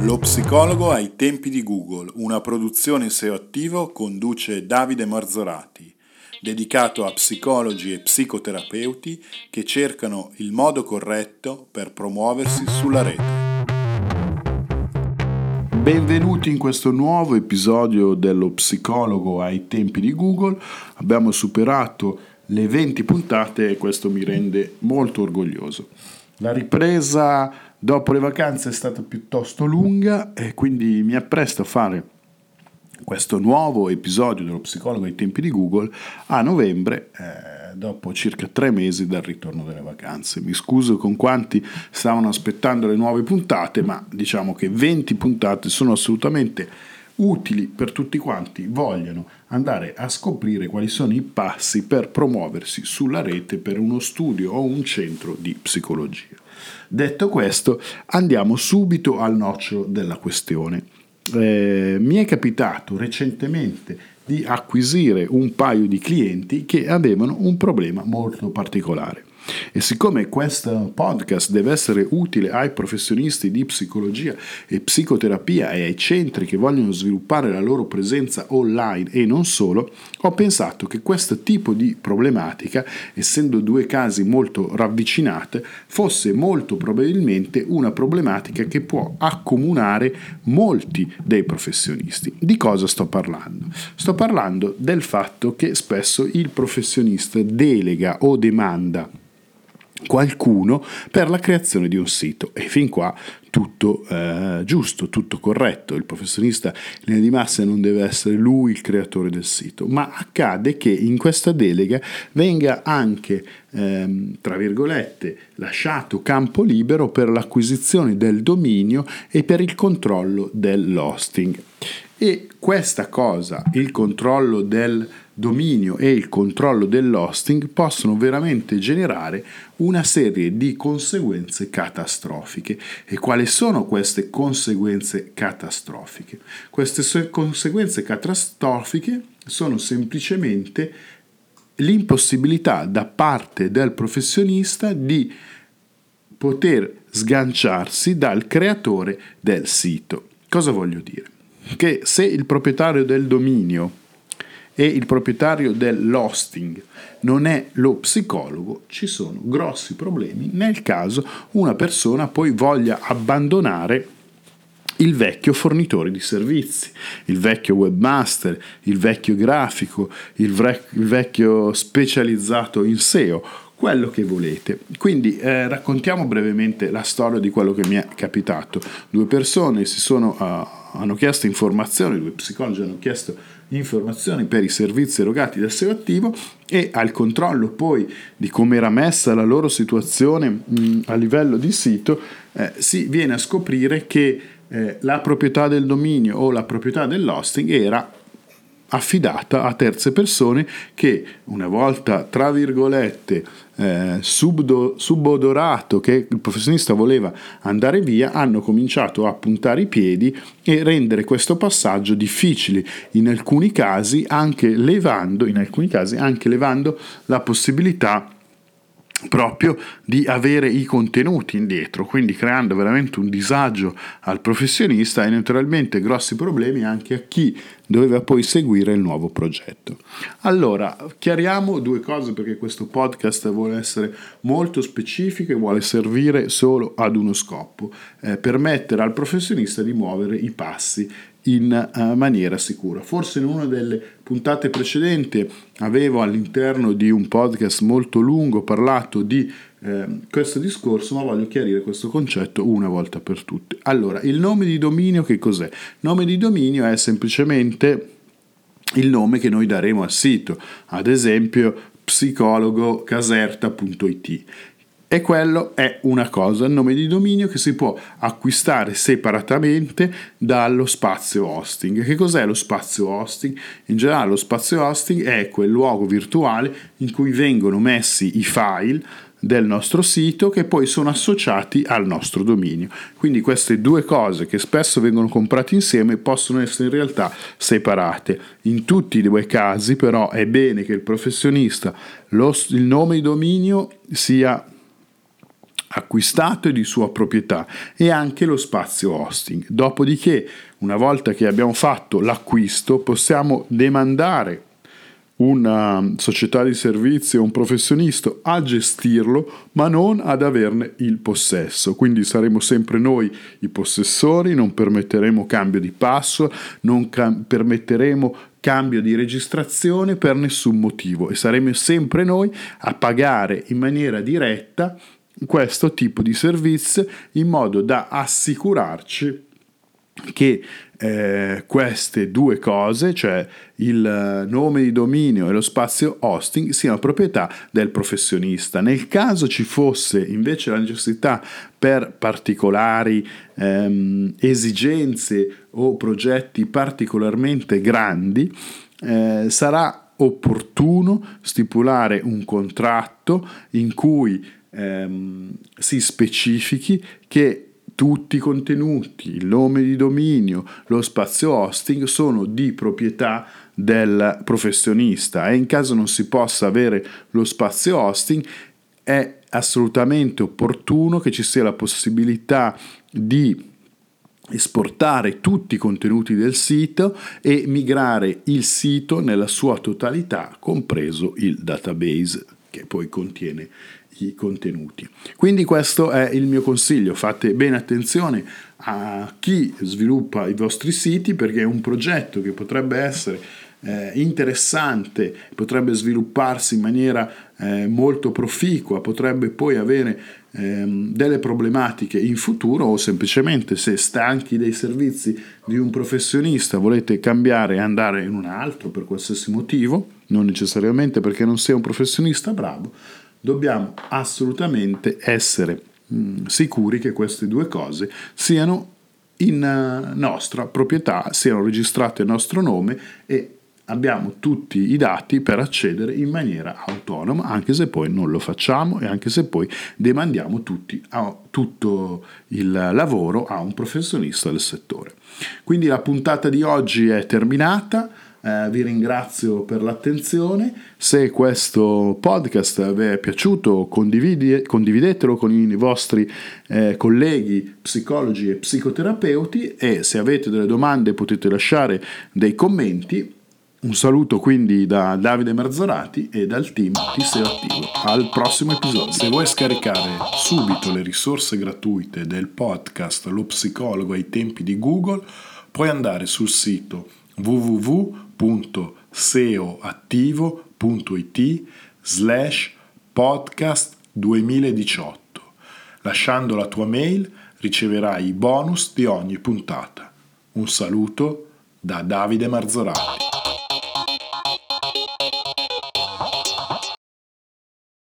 Lo psicologo ai tempi di Google, una produzione SEO attivo conduce Davide Marzorati, dedicato a psicologi e psicoterapeuti che cercano il modo corretto per promuoversi sulla rete. Benvenuti in questo nuovo episodio dello psicologo ai tempi di Google. Abbiamo superato le 20 puntate e questo mi rende molto orgoglioso. La ripresa dopo le vacanze è stata piuttosto lunga e quindi mi appresto a fare questo nuovo episodio dello psicologo ai tempi di Google a novembre, eh, dopo circa tre mesi dal ritorno delle vacanze. Mi scuso con quanti stavano aspettando le nuove puntate, ma diciamo che 20 puntate sono assolutamente utili per tutti quanti vogliono andare a scoprire quali sono i passi per promuoversi sulla rete per uno studio o un centro di psicologia. Detto questo, andiamo subito al nocciolo della questione. Eh, mi è capitato recentemente di acquisire un paio di clienti che avevano un problema molto particolare. E siccome questo podcast deve essere utile ai professionisti di psicologia e psicoterapia e ai centri che vogliono sviluppare la loro presenza online e non solo, ho pensato che questo tipo di problematica, essendo due casi molto ravvicinate, fosse molto probabilmente una problematica che può accomunare molti dei professionisti. Di cosa sto parlando? Sto parlando del fatto che spesso il professionista delega o demanda qualcuno per la creazione di un sito e fin qua tutto eh, giusto, tutto corretto. Il professionista in linea di massa non deve essere lui il creatore del sito, ma accade che in questa delega venga anche, ehm, tra virgolette, lasciato campo libero per l'acquisizione del dominio e per il controllo dell'hosting. E questa cosa, il controllo del dominio e il controllo dell'hosting possono veramente generare una serie di conseguenze catastrofiche. E quali sono queste conseguenze catastrofiche? Queste conseguenze catastrofiche sono semplicemente l'impossibilità da parte del professionista di poter sganciarsi dal creatore del sito. Cosa voglio dire? Che se il proprietario del dominio e il proprietario dell'hosting non è lo psicologo, ci sono grossi problemi nel caso una persona poi voglia abbandonare il vecchio fornitore di servizi, il vecchio webmaster, il vecchio grafico, il, vre- il vecchio specializzato in SEO, quello che volete. Quindi eh, raccontiamo brevemente la storia di quello che mi è capitato. Due persone si sono, uh, hanno chiesto informazioni, due psicologi hanno chiesto informazioni per i servizi erogati dal SEO attivo e al controllo poi di come era messa la loro situazione mh, a livello di sito, eh, si viene a scoprire che eh, la proprietà del dominio o la proprietà dell'hosting era affidata a terze persone che una volta, tra virgolette, eh, subdo, subodorato che il professionista voleva andare via, hanno cominciato a puntare i piedi e rendere questo passaggio difficile, in alcuni casi anche levando, in alcuni casi anche levando la possibilità proprio di avere i contenuti indietro, quindi creando veramente un disagio al professionista e naturalmente grossi problemi anche a chi doveva poi seguire il nuovo progetto. Allora, chiariamo due cose perché questo podcast vuole essere molto specifico e vuole servire solo ad uno scopo, eh, permettere al professionista di muovere i passi in uh, maniera sicura. Forse in una delle puntate precedenti avevo all'interno di un podcast molto lungo parlato di eh, questo discorso, ma voglio chiarire questo concetto una volta per tutte. Allora, il nome di dominio che cos'è? Nome di dominio è semplicemente il nome che noi daremo al sito, ad esempio psicologocaserta.it e quello è una cosa, il nome di dominio che si può acquistare separatamente dallo spazio hosting. Che cos'è lo spazio hosting? In generale lo spazio hosting è quel luogo virtuale in cui vengono messi i file del nostro sito che poi sono associati al nostro dominio. Quindi queste due cose che spesso vengono comprate insieme possono essere in realtà separate. In tutti i due casi però è bene che il professionista, lo, il nome di dominio sia acquistato e di sua proprietà e anche lo spazio hosting. Dopodiché, una volta che abbiamo fatto l'acquisto, possiamo demandare una società di servizi o un professionista a gestirlo, ma non ad averne il possesso. Quindi saremo sempre noi i possessori, non permetteremo cambio di passo, non cam- permetteremo cambio di registrazione per nessun motivo e saremo sempre noi a pagare in maniera diretta questo tipo di servizio in modo da assicurarci che eh, queste due cose, cioè il nome di dominio e lo spazio hosting, siano proprietà del professionista. Nel caso ci fosse invece la necessità per particolari ehm, esigenze o progetti particolarmente grandi, eh, sarà opportuno stipulare un contratto in cui ehm, si specifichi che tutti i contenuti, il nome di dominio, lo spazio hosting sono di proprietà del professionista e in caso non si possa avere lo spazio hosting è assolutamente opportuno che ci sia la possibilità di esportare tutti i contenuti del sito e migrare il sito nella sua totalità, compreso il database che poi contiene i contenuti. Quindi questo è il mio consiglio, fate bene attenzione a chi sviluppa i vostri siti perché è un progetto che potrebbe essere eh, interessante, potrebbe svilupparsi in maniera eh, molto proficua, potrebbe poi avere ehm, delle problematiche in futuro o semplicemente se stanchi dei servizi di un professionista volete cambiare e andare in un altro per qualsiasi motivo, non necessariamente perché non sei un professionista bravo, dobbiamo assolutamente essere mm, sicuri che queste due cose siano in uh, nostra proprietà, siano registrate a nostro nome e abbiamo tutti i dati per accedere in maniera autonoma, anche se poi non lo facciamo e anche se poi demandiamo tutti a, tutto il lavoro a un professionista del settore. Quindi la puntata di oggi è terminata. Eh, vi ringrazio per l'attenzione. Se questo podcast vi è piaciuto, condividetelo con i vostri eh, colleghi psicologi e psicoterapeuti e se avete delle domande potete lasciare dei commenti. Un saluto quindi da Davide Marzorati e dal team Tiseo Attivo. Al prossimo episodio. Se vuoi scaricare subito le risorse gratuite del podcast Lo psicologo ai tempi di Google, puoi andare sul sito www www.seoattivo.it slash podcast 2018. Lasciando la tua mail riceverai i bonus di ogni puntata. Un saluto da Davide Marzorati.